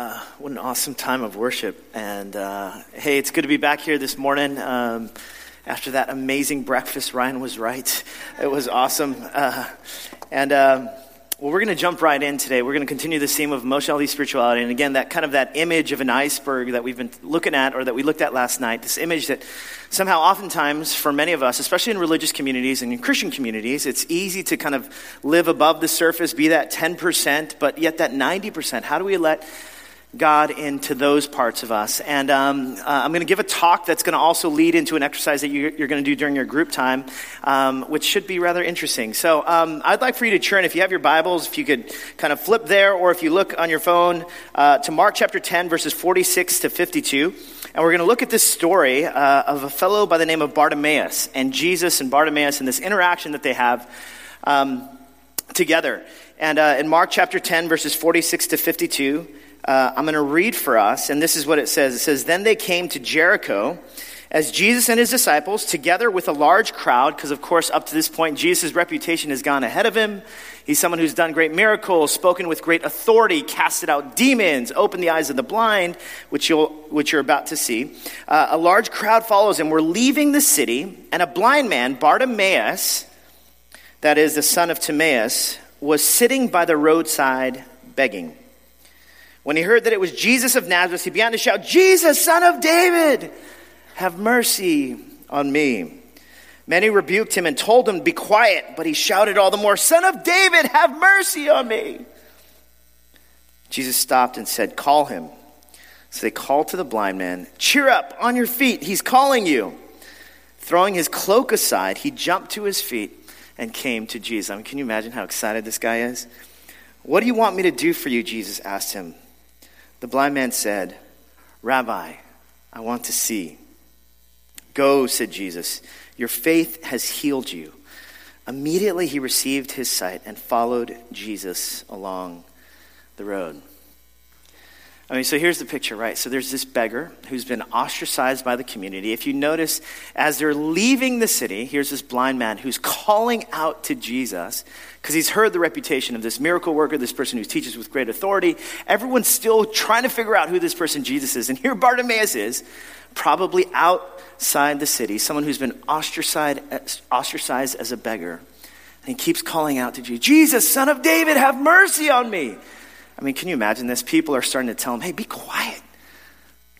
What an awesome time of worship. And uh, hey, it's good to be back here this morning. Um, after that amazing breakfast, Ryan was right. It was awesome. Uh, and um, well, we're going to jump right in today. We're going to continue the theme of emotionality, spirituality. And again, that kind of that image of an iceberg that we've been looking at or that we looked at last night, this image that somehow oftentimes for many of us, especially in religious communities and in Christian communities, it's easy to kind of live above the surface, be that 10%, but yet that 90%. How do we let God into those parts of us. And um, uh, I'm going to give a talk that's going to also lead into an exercise that you, are going to do during your group time, um, which should be rather interesting. So um, I'd like for you to turn, if you have your Bibles, if you could kind of flip there, or if you look on your phone uh, to Mark chapter 10, verses 46 to 52. And we're going to look at this story uh, of a fellow by the name of Bartimaeus and Jesus and Bartimaeus and this interaction that they have um, together. And uh, in Mark chapter 10, verses 46 to 52, uh, I'm going to read for us, and this is what it says. It says, Then they came to Jericho as Jesus and his disciples, together with a large crowd, because of course, up to this point, Jesus' reputation has gone ahead of him. He's someone who's done great miracles, spoken with great authority, casted out demons, opened the eyes of the blind, which, you'll, which you're about to see. Uh, a large crowd follows him. We're leaving the city, and a blind man, Bartimaeus, that is the son of Timaeus, was sitting by the roadside begging. When he heard that it was Jesus of Nazareth, he began to shout, Jesus, son of David, have mercy on me. Many rebuked him and told him, to Be quiet, but he shouted all the more, Son of David, have mercy on me. Jesus stopped and said, Call him. So they called to the blind man, Cheer up, on your feet, he's calling you. Throwing his cloak aside, he jumped to his feet and came to Jesus. I mean, can you imagine how excited this guy is? What do you want me to do for you? Jesus asked him. The blind man said, Rabbi, I want to see. Go, said Jesus. Your faith has healed you. Immediately he received his sight and followed Jesus along the road. I mean, so here's the picture, right? So there's this beggar who's been ostracized by the community. If you notice, as they're leaving the city, here's this blind man who's calling out to Jesus because he's heard the reputation of this miracle worker, this person who teaches with great authority. Everyone's still trying to figure out who this person Jesus is. And here Bartimaeus is, probably outside the city, someone who's been ostracized, ostracized as a beggar. And he keeps calling out to Jesus, Jesus, son of David, have mercy on me. I mean, can you imagine this? People are starting to tell him, hey, be quiet.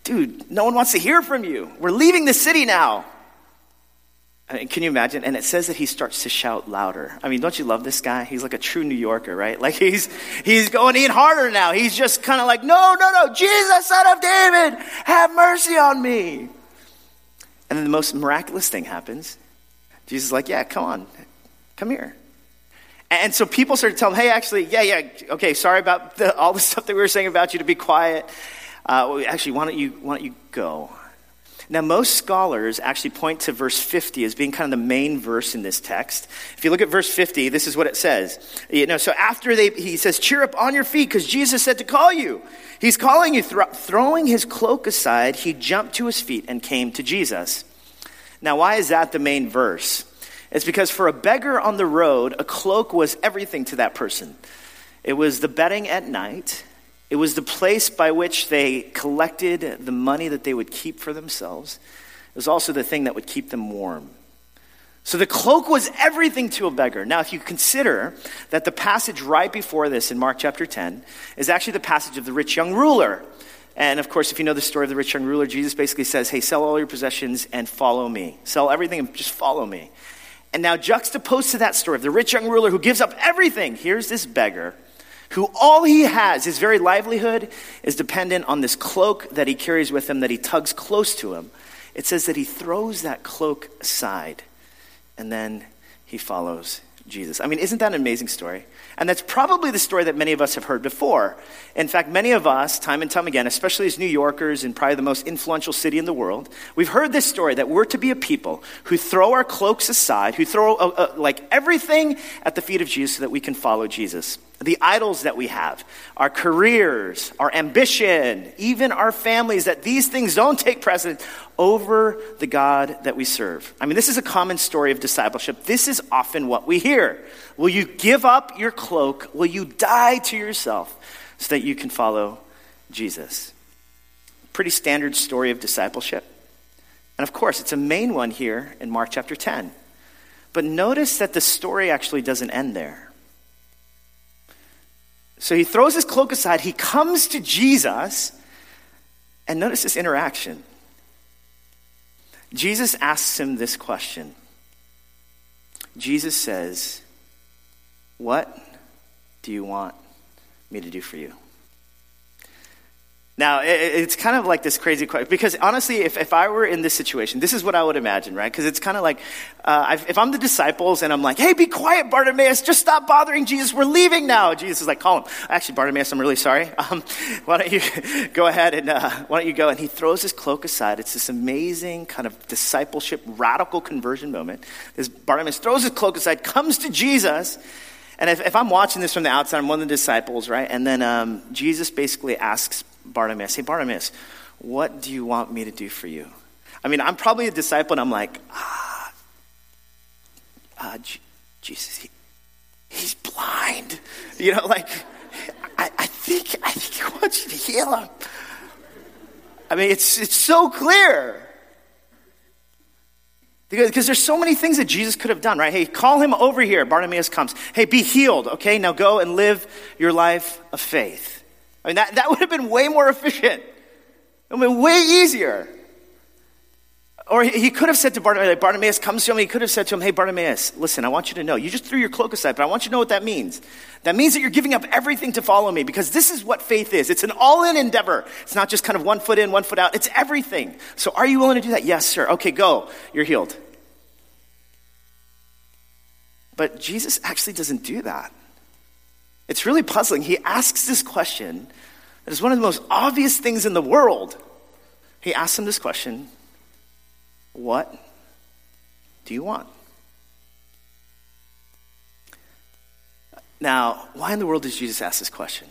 Dude, no one wants to hear from you. We're leaving the city now. I mean, can you imagine? And it says that he starts to shout louder. I mean, don't you love this guy? He's like a true New Yorker, right? Like he's he's going in harder now. He's just kind of like, no, no, no, Jesus, son of David, have mercy on me. And then the most miraculous thing happens. Jesus is like, yeah, come on, come here. And so people started telling him, hey, actually, yeah, yeah, okay, sorry about the, all the stuff that we were saying about you to be quiet. Uh, actually, why don't, you, why don't you go? Now, most scholars actually point to verse 50 as being kind of the main verse in this text. If you look at verse 50, this is what it says. You know, so after they, he says, cheer up on your feet because Jesus said to call you. He's calling you. Th- throwing his cloak aside, he jumped to his feet and came to Jesus. Now, why is that the main verse? It's because for a beggar on the road, a cloak was everything to that person. It was the bedding at night, it was the place by which they collected the money that they would keep for themselves. It was also the thing that would keep them warm. So the cloak was everything to a beggar. Now, if you consider that the passage right before this in Mark chapter 10 is actually the passage of the rich young ruler. And of course, if you know the story of the rich young ruler, Jesus basically says, Hey, sell all your possessions and follow me. Sell everything and just follow me. And now, juxtaposed to that story of the rich young ruler who gives up everything, here's this beggar who all he has, his very livelihood, is dependent on this cloak that he carries with him, that he tugs close to him. It says that he throws that cloak aside and then he follows Jesus. I mean, isn't that an amazing story? And that's probably the story that many of us have heard before. In fact, many of us, time and time again, especially as New Yorkers in probably the most influential city in the world, we've heard this story that we're to be a people who throw our cloaks aside, who throw uh, uh, like everything at the feet of Jesus so that we can follow Jesus. The idols that we have, our careers, our ambition, even our families, that these things don't take precedence over the God that we serve. I mean, this is a common story of discipleship. This is often what we hear. Will you give up your cloak? Will you die to yourself so that you can follow Jesus. Pretty standard story of discipleship. And of course, it's a main one here in Mark chapter 10. But notice that the story actually doesn't end there. So he throws his cloak aside, he comes to Jesus, and notice this interaction. Jesus asks him this question. Jesus says, What do you want me to do for you? Now, it's kind of like this crazy question because honestly, if, if I were in this situation, this is what I would imagine, right? Because it's kind of like uh, if I'm the disciples and I'm like, hey, be quiet, Bartimaeus, just stop bothering Jesus, we're leaving now. Jesus is like, call him. Actually, Bartimaeus, I'm really sorry. Um, why don't you go ahead and uh, why don't you go? And he throws his cloak aside. It's this amazing kind of discipleship, radical conversion moment. This Bartimaeus throws his cloak aside, comes to Jesus. And if, if I'm watching this from the outside, I'm one of the disciples, right? And then um, Jesus basically asks Bartimaeus, Hey, Bartimaeus, what do you want me to do for you? I mean, I'm probably a disciple and I'm like, ah, uh, Jesus, he, he's blind. You know, like, I, I, think, I think he wants you to heal him. I mean, it's, it's so clear. Because there's so many things that Jesus could have done, right? Hey, call him over here. Bartimaeus comes. Hey, be healed, okay? Now go and live your life of faith. I mean, that, that would have been way more efficient. It would have been way easier. Or he could have said to Bartimaeus, Bartimaeus comes to him, he could have said to him, Hey, Bartimaeus, listen, I want you to know, you just threw your cloak aside, but I want you to know what that means. That means that you're giving up everything to follow me because this is what faith is. It's an all in endeavor. It's not just kind of one foot in, one foot out. It's everything. So are you willing to do that? Yes, sir. Okay, go. You're healed. But Jesus actually doesn't do that. It's really puzzling. He asks this question that is one of the most obvious things in the world. He asks him this question What do you want? Now, why in the world does Jesus ask this question?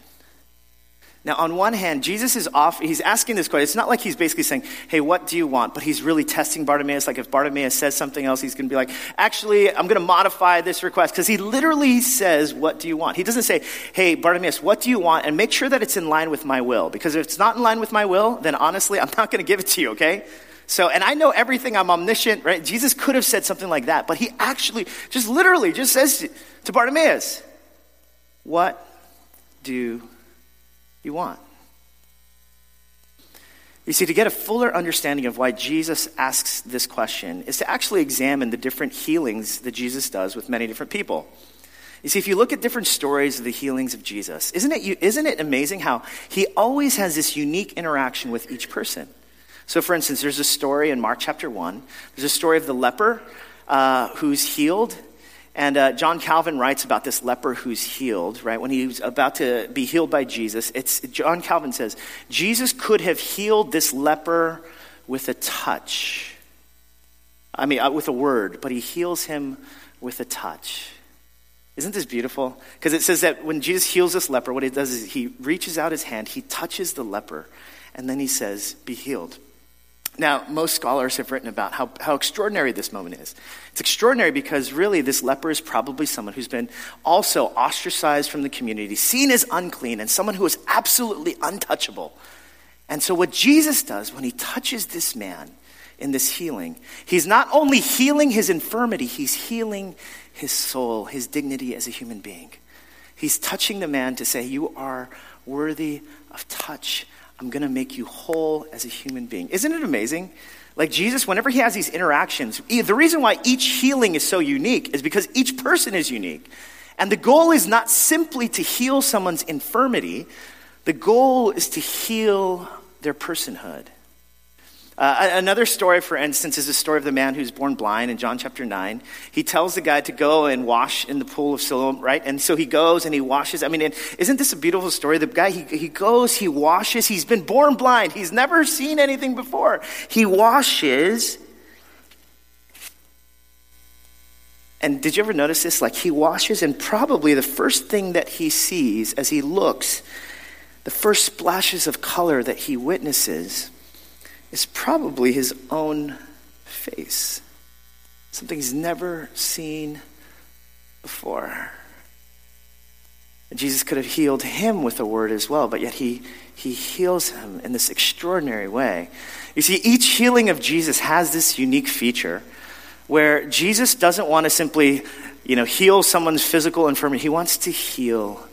Now, on one hand, Jesus is off, he's asking this question. It's not like he's basically saying, Hey, what do you want? But he's really testing Bartimaeus. Like if Bartimaeus says something else, he's going to be like, Actually, I'm going to modify this request. Because he literally says, What do you want? He doesn't say, Hey, Bartimaeus, what do you want? And make sure that it's in line with my will. Because if it's not in line with my will, then honestly, I'm not going to give it to you, okay? So, and I know everything, I'm omniscient, right? Jesus could have said something like that, but he actually, just literally, just says to Bartimaeus, What do you want. You see, to get a fuller understanding of why Jesus asks this question is to actually examine the different healings that Jesus does with many different people. You see, if you look at different stories of the healings of Jesus, isn't it, isn't it amazing how he always has this unique interaction with each person? So, for instance, there's a story in Mark chapter 1. There's a story of the leper uh, who's healed and uh, John Calvin writes about this leper who's healed, right? When he was about to be healed by Jesus, it's, John Calvin says, Jesus could have healed this leper with a touch. I mean, uh, with a word, but he heals him with a touch. Isn't this beautiful? Because it says that when Jesus heals this leper, what he does is he reaches out his hand, he touches the leper, and then he says, Be healed. Now, most scholars have written about how, how extraordinary this moment is. It's extraordinary because really this leper is probably someone who's been also ostracized from the community, seen as unclean, and someone who is absolutely untouchable. And so, what Jesus does when he touches this man in this healing, he's not only healing his infirmity, he's healing his soul, his dignity as a human being. He's touching the man to say, You are worthy of touch I'm going to make you whole as a human being. Isn't it amazing? Like Jesus, whenever he has these interactions, the reason why each healing is so unique is because each person is unique. And the goal is not simply to heal someone's infirmity, the goal is to heal their personhood. Uh, another story, for instance, is the story of the man who's born blind in John chapter 9. He tells the guy to go and wash in the pool of Siloam, right? And so he goes and he washes. I mean, isn't this a beautiful story? The guy, he, he goes, he washes. He's been born blind. He's never seen anything before. He washes. And did you ever notice this? Like he washes, and probably the first thing that he sees as he looks, the first splashes of color that he witnesses, is probably his own face. Something he's never seen before. Jesus could have healed him with a word as well, but yet he, he heals him in this extraordinary way. You see, each healing of Jesus has this unique feature where Jesus doesn't want to simply, you know, heal someone's physical infirmity. He wants to heal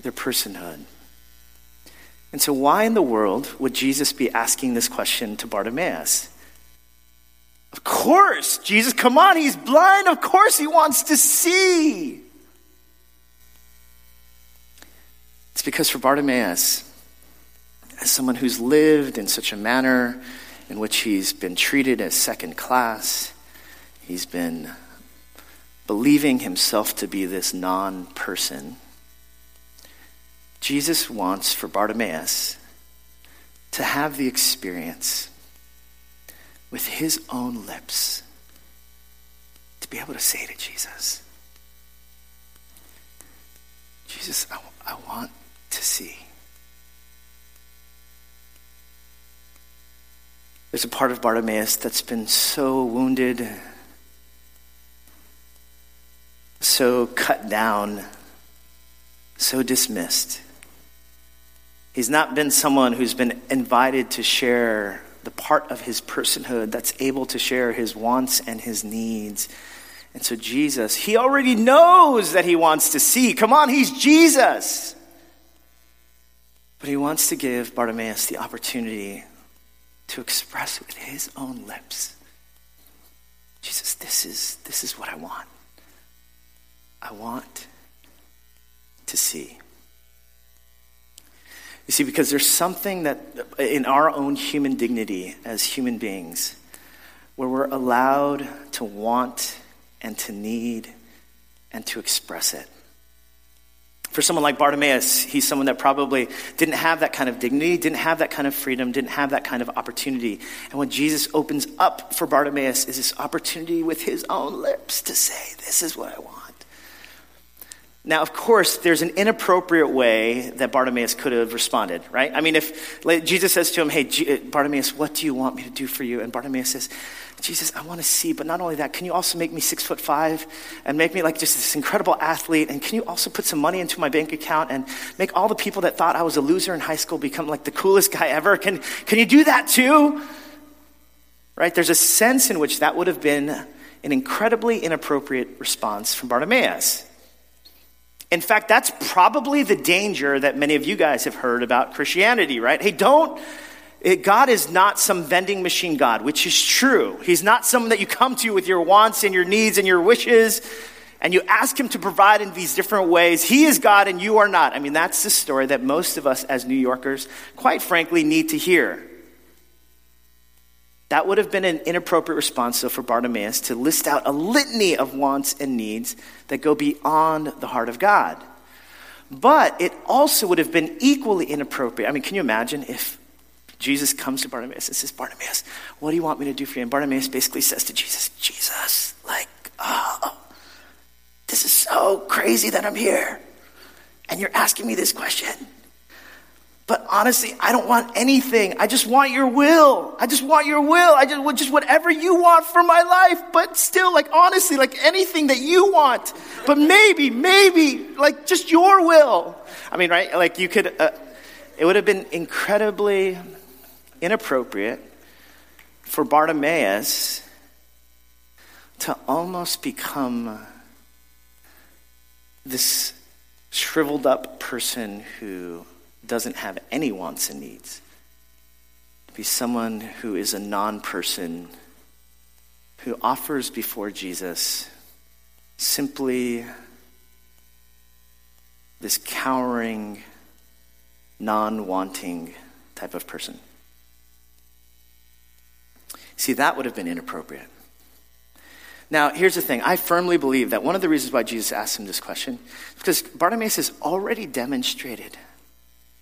their personhood. And so, why in the world would Jesus be asking this question to Bartimaeus? Of course, Jesus, come on, he's blind. Of course, he wants to see. It's because for Bartimaeus, as someone who's lived in such a manner in which he's been treated as second class, he's been believing himself to be this non person. Jesus wants for Bartimaeus to have the experience with his own lips to be able to say to Jesus, Jesus, I, want to see. There's a part of Bartimaeus that's been so wounded, so cut down, so dismissed. He's not been someone who's been invited to share the part of his personhood that's able to share his wants and his needs. And so, Jesus, he already knows that he wants to see. Come on, he's Jesus. But he wants to give Bartimaeus the opportunity to express with his own lips Jesus, this is, this is what I want. I want to see. You see, because there's something that in our own human dignity as human beings, where we're allowed to want and to need and to express it. For someone like Bartimaeus, he's someone that probably didn't have that kind of dignity, didn't have that kind of freedom, didn't have that kind of opportunity. And what Jesus opens up for Bartimaeus is this opportunity with his own lips to say, This is what I want. Now, of course, there's an inappropriate way that Bartimaeus could have responded, right? I mean, if Jesus says to him, Hey, uh, Bartimaeus, what do you want me to do for you? And Bartimaeus says, Jesus, I want to see, but not only that, can you also make me six foot five and make me like just this incredible athlete? And can you also put some money into my bank account and make all the people that thought I was a loser in high school become like the coolest guy ever? Can, can you do that too? Right? There's a sense in which that would have been an incredibly inappropriate response from Bartimaeus. In fact, that's probably the danger that many of you guys have heard about Christianity, right? Hey, don't it, God is not some vending machine God, which is true. He's not someone that you come to with your wants and your needs and your wishes, and you ask Him to provide in these different ways. He is God and you are not. I mean, that's the story that most of us as New Yorkers, quite frankly, need to hear. That would have been an inappropriate response, though, for Bartimaeus to list out a litany of wants and needs that go beyond the heart of God. But it also would have been equally inappropriate. I mean, can you imagine if Jesus comes to Bartimaeus and says, Bartimaeus, what do you want me to do for you? And Bartimaeus basically says to Jesus, Jesus, like, oh, this is so crazy that I'm here. And you're asking me this question. But honestly, I don't want anything. I just want your will. I just want your will. I just, just whatever you want for my life. But still, like, honestly, like anything that you want. But maybe, maybe, like, just your will. I mean, right? Like, you could, uh, it would have been incredibly inappropriate for Bartimaeus to almost become this shriveled up person who doesn't have any wants and needs. To be someone who is a non person who offers before Jesus simply this cowering, non wanting type of person. See, that would have been inappropriate. Now, here's the thing. I firmly believe that one of the reasons why Jesus asked him this question is because Bartimaeus has already demonstrated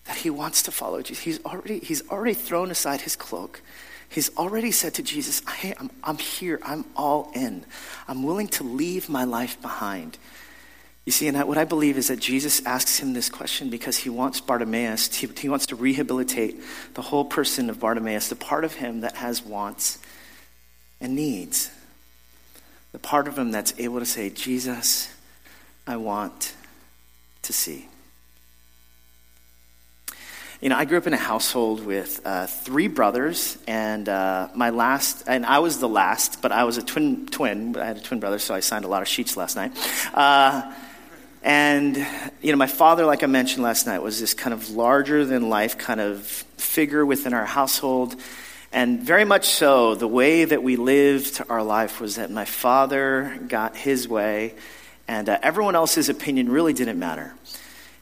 that he wants to follow Jesus. He's already, he's already thrown aside his cloak. He's already said to Jesus, hey, I'm, I'm here. I'm all in. I'm willing to leave my life behind. You see, and what I believe is that Jesus asks him this question because he wants Bartimaeus, he, wants to rehabilitate the whole person of Bartimaeus, the part of him that has wants and needs. The part of him that's able to say, Jesus, I want to see. You know, I grew up in a household with uh, three brothers, and uh, my last, and I was the last, but I was a twin. Twin, I had a twin brother, so I signed a lot of sheets last night. Uh, and you know, my father, like I mentioned last night, was this kind of larger than life kind of figure within our household, and very much so. The way that we lived our life was that my father got his way, and uh, everyone else's opinion really didn't matter.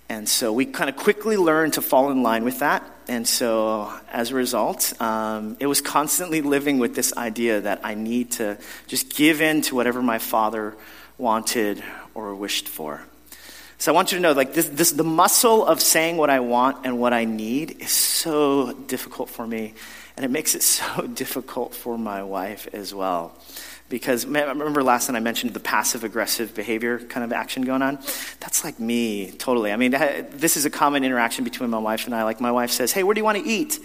And so we kind of quickly learned to fall in line with that. And so as a result, um, it was constantly living with this idea that I need to just give in to whatever my father wanted or wished for. So I want you to know, like this, this, the muscle of saying what I want and what I need is so difficult for me, and it makes it so difficult for my wife as well because remember last time I mentioned the passive aggressive behavior kind of action going on. That's like me, totally. I mean, this is a common interaction between my wife and I. Like, my wife says, Hey, where do you want to eat?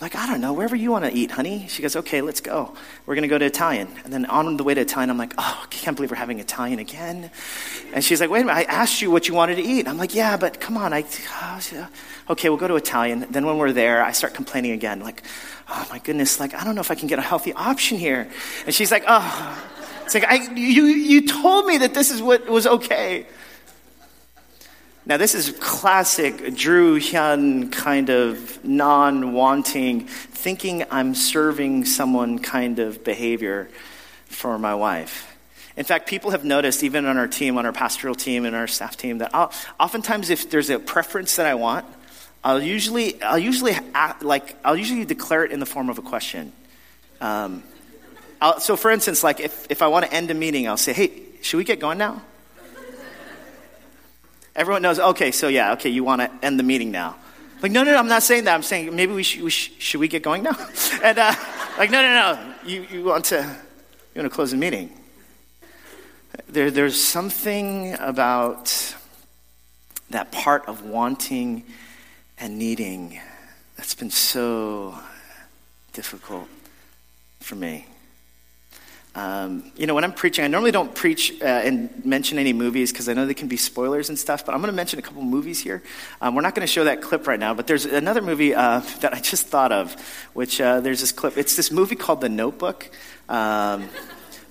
Like, I don't know, wherever you want to eat, honey. She goes, Okay, let's go. We're going to go to Italian. And then on the way to Italian, I'm like, Oh, I can't believe we're having Italian again. And she's like, Wait a minute, I asked you what you wanted to eat. I'm like, Yeah, but come on. I, oh, okay, we'll go to Italian. Then when we're there, I start complaining again, like, oh my goodness, like, I don't know if I can get a healthy option here. And she's like, oh, it's like, I, you, you told me that this is what was okay. Now, this is classic Drew Hyun kind of non wanting, thinking I'm serving someone kind of behavior for my wife. In fact, people have noticed, even on our team, on our pastoral team and our staff team, that I'll, oftentimes if there's a preference that I want, I'll usually, I'll usually, act, like, I'll usually declare it in the form of a question. Um, so, for instance, like if, if I want to end a meeting, I'll say, "Hey, should we get going now?" Everyone knows. Okay, so yeah, okay, you want to end the meeting now? Like, no, no, no, I'm not saying that. I'm saying maybe we should. We sh- should we get going now? and uh, like, no, no, no. You, you want to you want to close the meeting? There, there's something about that part of wanting and needing that's been so difficult for me. Um, you know, when I'm preaching, I normally don't preach uh, and mention any movies because I know they can be spoilers and stuff, but I'm going to mention a couple movies here. Um, we're not going to show that clip right now, but there's another movie uh, that I just thought of, which uh, there's this clip. It's this movie called The Notebook. Um,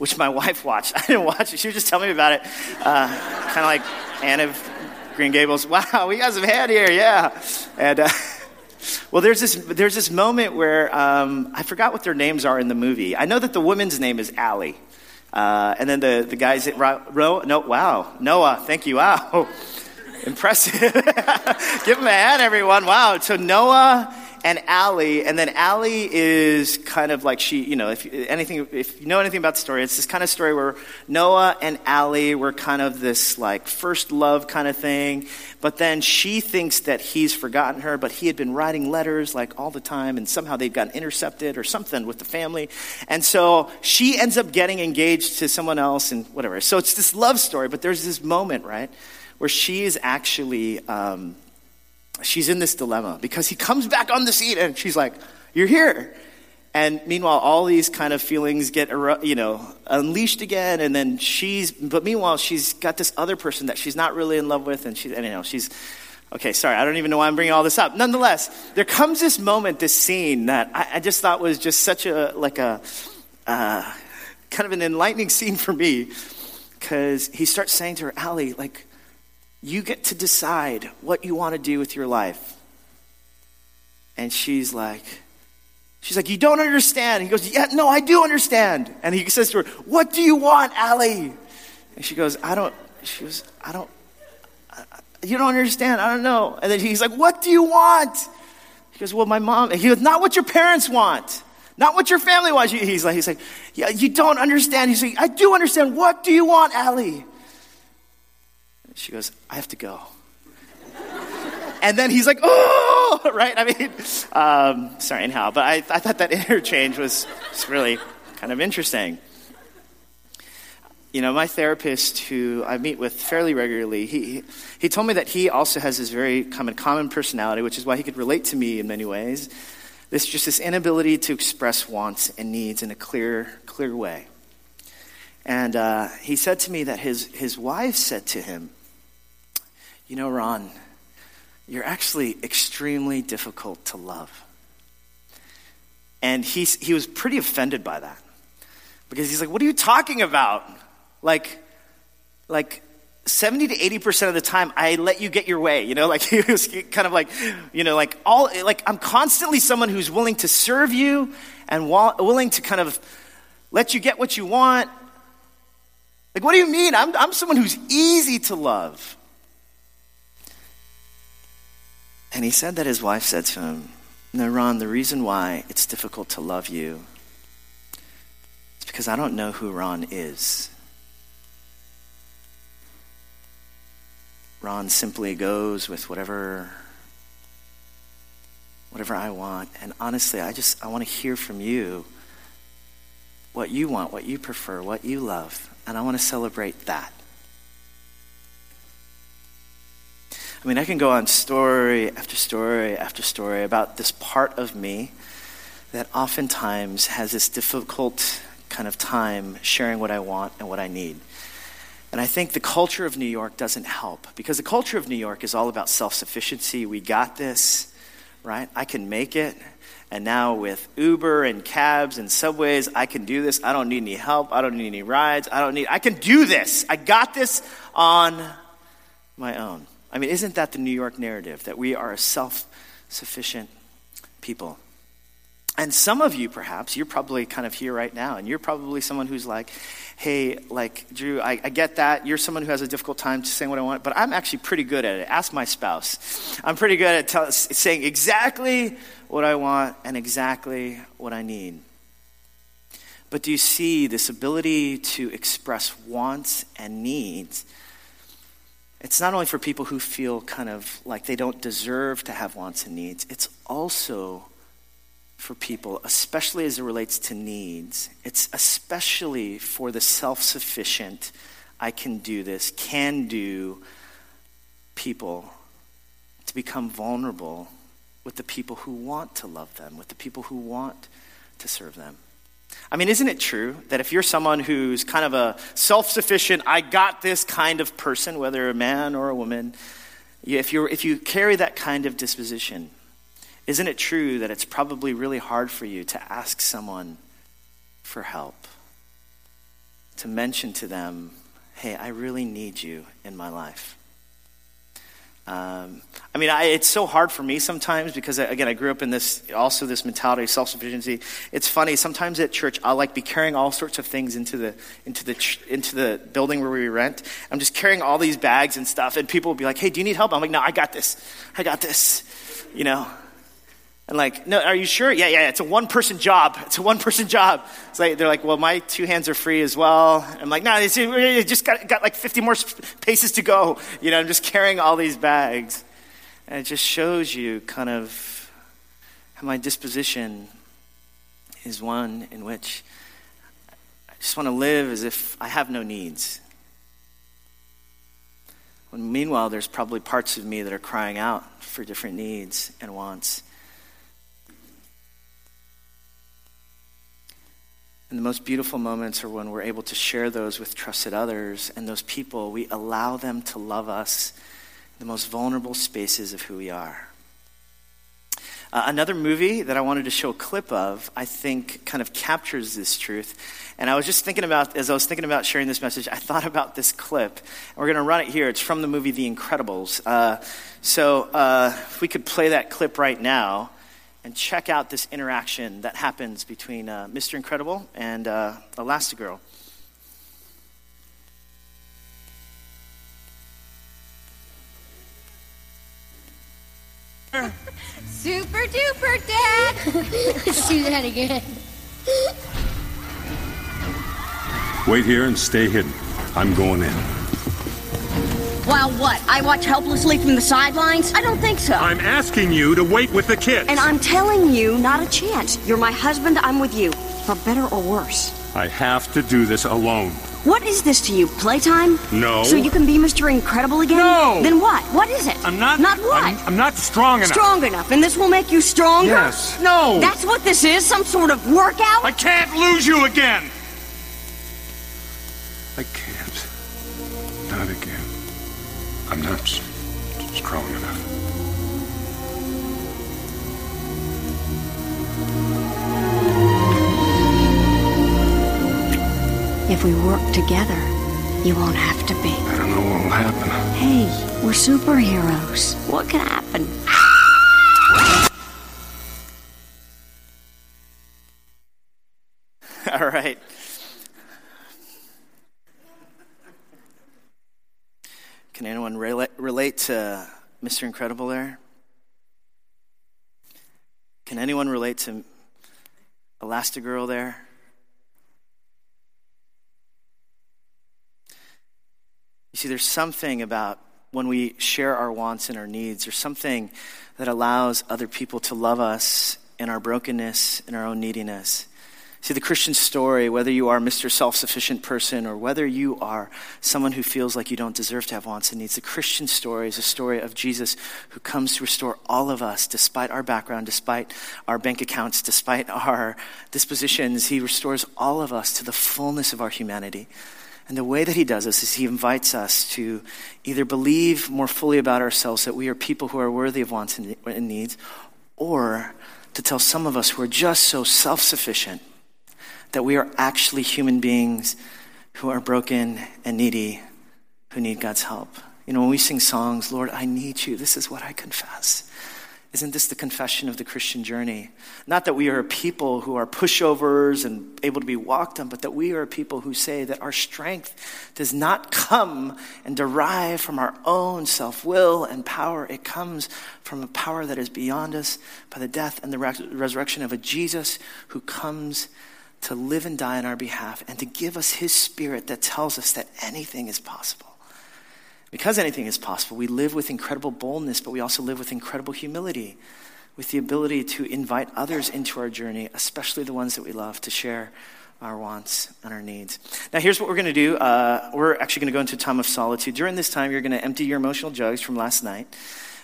which my wife watched. I didn't watch it. She was just telling me about it. Uh, kind of like Anne of Green Gables. Wow, we got some head here, yeah. And uh, well, there's this there's this moment where um, I forgot what their names are in the movie. I know that the woman's name is Allie, uh, and then the the guys at Ro, no wow Noah. Thank you. Wow, impressive. Give him a hand, everyone. Wow. So Noah and Allie, and then Allie is kind of like she, you know, if anything, if you know anything about the story, it's this kind of story where Noah and Allie were kind of this like first love kind of thing, but then she thinks that he's forgotten her, but he had been writing letters like all the time, and somehow they've gotten intercepted or something with the family, and so she ends up getting engaged to someone else and whatever. So it's this love story, but there's this moment, right, where she is actually. Um, she's in this dilemma because he comes back on the scene and she's like, You're here. And meanwhile, all these kind of feelings get, you know, unleashed again. And then she's, but meanwhile, she's got this other person that she's not really in love with. And she's, and, know, she's, okay, sorry, I don't even know why I'm bringing all this up. Nonetheless, there comes this moment, this scene that I, I just thought was just such a, like a, uh, kind of an enlightening scene for me. Because he starts saying to her, Allie, like, you get to decide what you want to do with your life. And she's like, She's like, You don't understand. He goes, Yeah, no, I do understand. And he says to her, What do you want, Allie? And she goes, I don't, she goes, I don't, I, you don't understand. I don't know. And then he's like, What do you want? He goes, Well, my mom, he goes, Not what your parents want. Not what your family wants. He's like, he's like, Yeah, you don't understand. He's like, I do understand. What do you want, Allie? She goes, I have to go. and then he's like, oh, right? I mean, um, sorry, anyhow, but I, I thought that interchange was, was really kind of interesting. You know, my therapist, who I meet with fairly regularly, he, he told me that he also has this very common, common personality, which is why he could relate to me in many ways. This just this inability to express wants and needs in a clear, clear way. And uh, he said to me that his, his wife said to him, You know, Ron, you're actually extremely difficult to love. And he, he was pretty offended by that because he's like, What are you talking about? Like, like 70 to 80% of the time, I let you get your way. You know, like he was kind of like, you know, like all, like I'm constantly someone who's willing to serve you and wa- willing to kind of let you get what you want. Like, what do you mean? I'm, I'm someone who's easy to love. And he said that his wife said to him, No, Ron, the reason why it's difficult to love you is because I don't know who Ron is. Ron simply goes with whatever whatever I want. And honestly, I just I want to hear from you what you want, what you prefer, what you love. And I want to celebrate that. I mean, I can go on story after story after story about this part of me that oftentimes has this difficult kind of time sharing what I want and what I need. And I think the culture of New York doesn't help because the culture of New York is all about self sufficiency. We got this, right? I can make it. And now with Uber and cabs and subways, I can do this. I don't need any help. I don't need any rides. I don't need, I can do this. I got this on my own. I mean, isn't that the New York narrative that we are a self sufficient people? And some of you, perhaps, you're probably kind of here right now, and you're probably someone who's like, hey, like, Drew, I, I, get that. You're someone who has a difficult time saying what I want, but I'm actually pretty good at it. Ask my spouse. I'm pretty good at tell, saying exactly what I want and exactly what I need. But do you see this ability to express wants and needs? It's not only for people who feel kind of like they don't deserve to have wants and needs, it's also for people, especially as it relates to needs. It's especially for the self sufficient, I can do this, can do people to become vulnerable with the people who want to love them, with the people who want to serve them. I mean, isn't it true that if you're someone who's kind of a self sufficient, I got this kind of person, whether a man or a woman, if, you if you carry that kind of disposition, isn't it true that it's probably really hard for you to ask someone for help? To mention to them, hey, I really need you in my life. Um, I mean, I, it's so hard for me sometimes because, again, I grew up in this, also this mentality of self-sufficiency. It's funny, sometimes at church, I'll like be carrying all sorts of things into the, into the, into the building where we rent. I'm just carrying all these bags and stuff, and people will be like, hey, do you need help? I'm like, no, I got this. I got this. You know? And like, no, are you sure? Yeah, yeah, it's a one person job. It's a one person job. It's like, they're like, well, my two hands are free as well. I'm like, no, it's, it just got, got like 50 more paces to go. You know, I'm just carrying all these bags. And it just shows you kind of how my disposition is one in which I just want to live as if I have no needs. When meanwhile, there's probably parts of me that are crying out for different needs and wants. And the most beautiful moments are when we're able to share those with trusted others, and those people, we allow them to love us the most vulnerable spaces of who we are. Uh, another movie that I wanted to show a clip of, I think, kind of captures this truth. And I was just thinking about, as I was thinking about sharing this message, I thought about this clip. And we're going to run it here. It's from the movie The Incredibles. Uh, so uh, if we could play that clip right now and check out this interaction that happens between uh, Mr. Incredible and uh, Elastigirl. Super duper, Dad! Let's do that again. Wait here and stay hidden. I'm going in. While what? I watch helplessly from the sidelines? I don't think so. I'm asking you to wait with the kids. And I'm telling you, not a chance. You're my husband, I'm with you. For better or worse. I have to do this alone. What is this to you? Playtime? No. So you can be Mr. Incredible again? No. Then what? What is it? I'm not. Not what? I'm, I'm not strong enough. Strong enough, and this will make you stronger? Yes. No. That's what this is? Some sort of workout? I can't lose you again. I can't. Not again. I'm not strong enough. If we work together, you won't have to be. I don't know what will happen. Hey, we're superheroes. What can happen? All right. Can anyone relate, relate to Mr. Incredible there? Can anyone relate to Elastigirl there? You see, there's something about when we share our wants and our needs, there's something that allows other people to love us in our brokenness, in our own neediness. See, the Christian story, whether you are Mr. Self sufficient person or whether you are someone who feels like you don't deserve to have wants and needs, the Christian story is a story of Jesus who comes to restore all of us, despite our background, despite our bank accounts, despite our dispositions. He restores all of us to the fullness of our humanity. And the way that he does this is he invites us to either believe more fully about ourselves that we are people who are worthy of wants and needs, or to tell some of us who are just so self sufficient that we are actually human beings who are broken and needy, who need God's help. You know, when we sing songs, Lord, I need you, this is what I confess. Isn't this the confession of the Christian journey? Not that we are people who are pushovers and able to be walked on, but that we are people who say that our strength does not come and derive from our own self will and power. It comes from a power that is beyond us by the death and the resurrection of a Jesus who comes to live and die on our behalf and to give us his spirit that tells us that anything is possible. Because anything is possible, we live with incredible boldness, but we also live with incredible humility, with the ability to invite others into our journey, especially the ones that we love, to share our wants and our needs. Now, here's what we're going to do. Uh, we're actually going to go into a time of solitude. During this time, you're going to empty your emotional jugs from last night.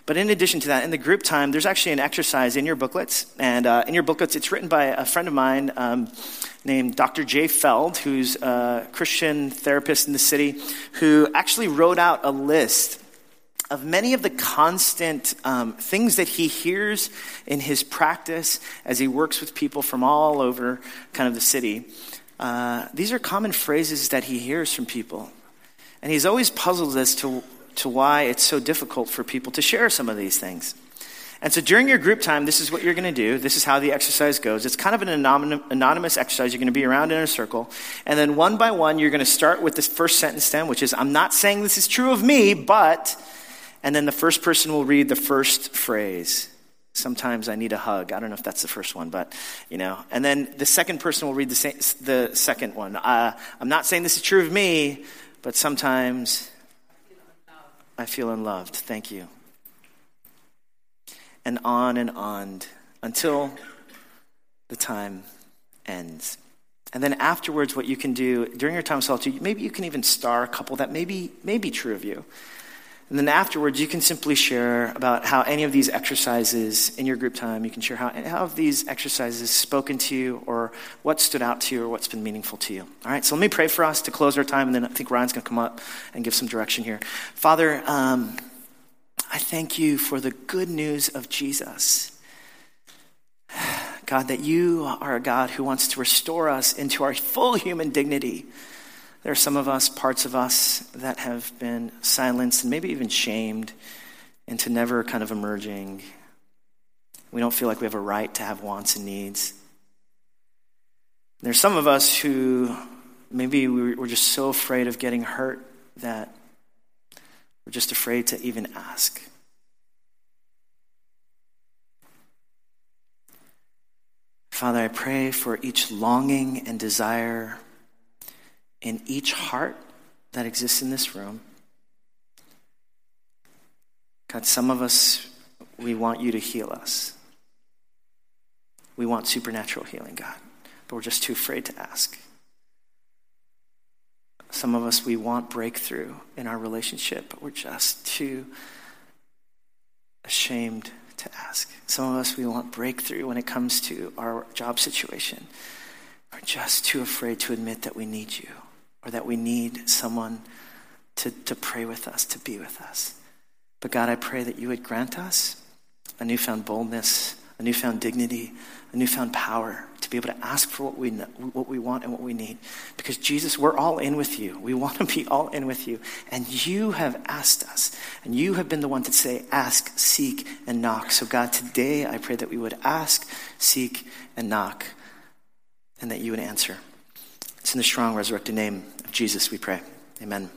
But in addition to that, in the group time, there's actually an exercise in your booklets. And uh, in your booklets, it's written by a friend of mine um, named Dr. Jay Feld, who's a Christian therapist in the city, who actually wrote out a list of many of the constant um, things that he hears in his practice as he works with people from all over kind of the city. Uh, these are common phrases that he hears from people. And he's always puzzled as to to why it's so difficult for people to share some of these things. And so during your group time, this is what you're going to do. This is how the exercise goes. It's kind of an anonymous exercise. You're going to be around in a circle. And then one by one, you're going to start with this first sentence stem, which is, I'm not saying this is true of me, but, and then the first person will read the first phrase. Sometimes I need a hug. I don't know if that's the first one, but, you know. And then the second person will read the, same, the second one. Uh, I'm not saying this is true of me, but sometimes I feel unloved. Thank you. And on and on until the time ends. And then afterwards, what you can do during your time of solitude, maybe you can even star a couple that maybe may be true of you. And then afterwards, you can simply share about how any of these exercises in your group time, you can share how, how have these exercises spoken to you or what stood out to you or what's been meaningful to you. All right, so let me pray for us to close our time, and then I think Ryan's going to come up and give some direction here. Father, um, I thank you for the good news of Jesus. God, that you are a God who wants to restore us into our full human dignity there are some of us, parts of us, that have been silenced and maybe even shamed into never kind of emerging. We don't feel like we have a right to have wants and needs. There's some of us who maybe we're just so afraid of getting hurt that we're just afraid to even ask. Father, I pray for each longing and desire in each heart that exists in this room. God, some of us, we want you to heal us. We want supernatural healing, God, but we're just too afraid to ask. Some of us, we want breakthrough in our relationship, but we're just too ashamed to ask. Some of us, we want breakthrough when it comes to our job situation. We're just too afraid to admit that we need you or that we need someone to, to pray with us, to be with us. But God, I pray that you would grant us a newfound boldness, a newfound dignity, a newfound power to be able to ask for what we, what we want and what we need. Because Jesus, we're all in with you. We want to be all in with you. And you have asked us. And you have been the one to say, ask, seek, and knock. So, God, today I pray that we would ask, seek, and knock, and that you would answer. It's in the strong, resurrected name of Jesus we pray. Amen.